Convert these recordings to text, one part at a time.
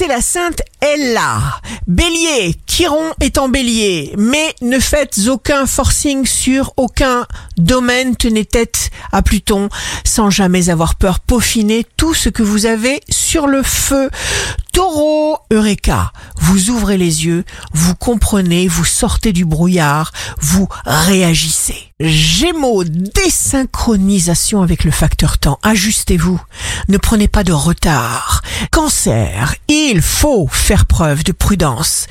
c'est la sainte Ella. Bélier, Chiron est en bélier, mais ne faites aucun forcing sur aucun domaine, tenez tête à Pluton sans jamais avoir peur, peaufiner tout ce que vous avez sur le feu. Taureau, Eureka, vous ouvrez les yeux, vous comprenez, vous sortez du brouillard, vous réagissez. Gémeaux, désynchronisation avec le facteur temps. Ajustez-vous. Ne prenez pas de retard. Cancer, il faut faire preuve de prudence.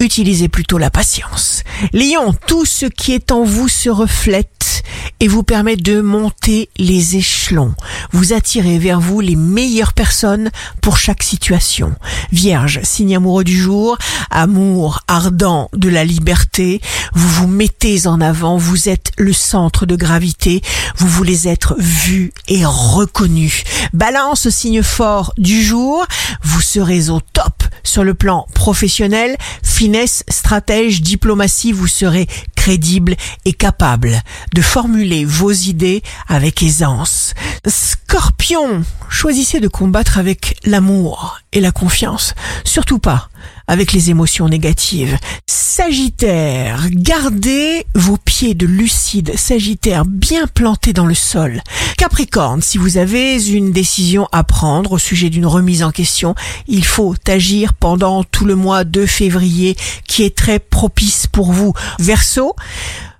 Utilisez plutôt la patience. Lion, tout ce qui est en vous se reflète et vous permet de monter les échelons. Vous attirez vers vous les meilleures personnes pour chaque situation. Vierge, signe amoureux du jour, amour ardent de la liberté, vous vous mettez en avant, vous êtes le centre de gravité, vous voulez être vu et reconnu. Balance, signe fort du jour, vous serez au top sur le plan professionnel, finesse, stratège, diplomatie, vous serez crédible et capable de formuler vos idées avec aisance. Scorpion, choisissez de combattre avec l'amour et la confiance, surtout pas avec les émotions négatives. Sagittaire, gardez vos pieds de lucide Sagittaire bien plantés dans le sol. Capricorne, si vous avez une décision à prendre au sujet d'une remise en question, il faut agir pendant tout le mois de février qui est très propice pour vous. Verseau,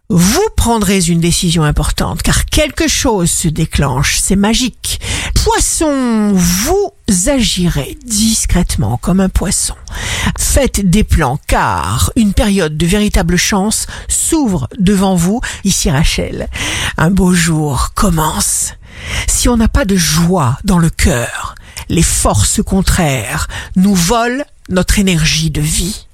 vous prendrez une décision importante car quelque chose se déclenche, c'est magique. Poisson, vous agirez discrètement comme un poisson. Faites des plans car une période de véritable chance s'ouvre devant vous. Ici Rachel, un beau jour commence. Si on n'a pas de joie dans le cœur, les forces contraires nous volent notre énergie de vie.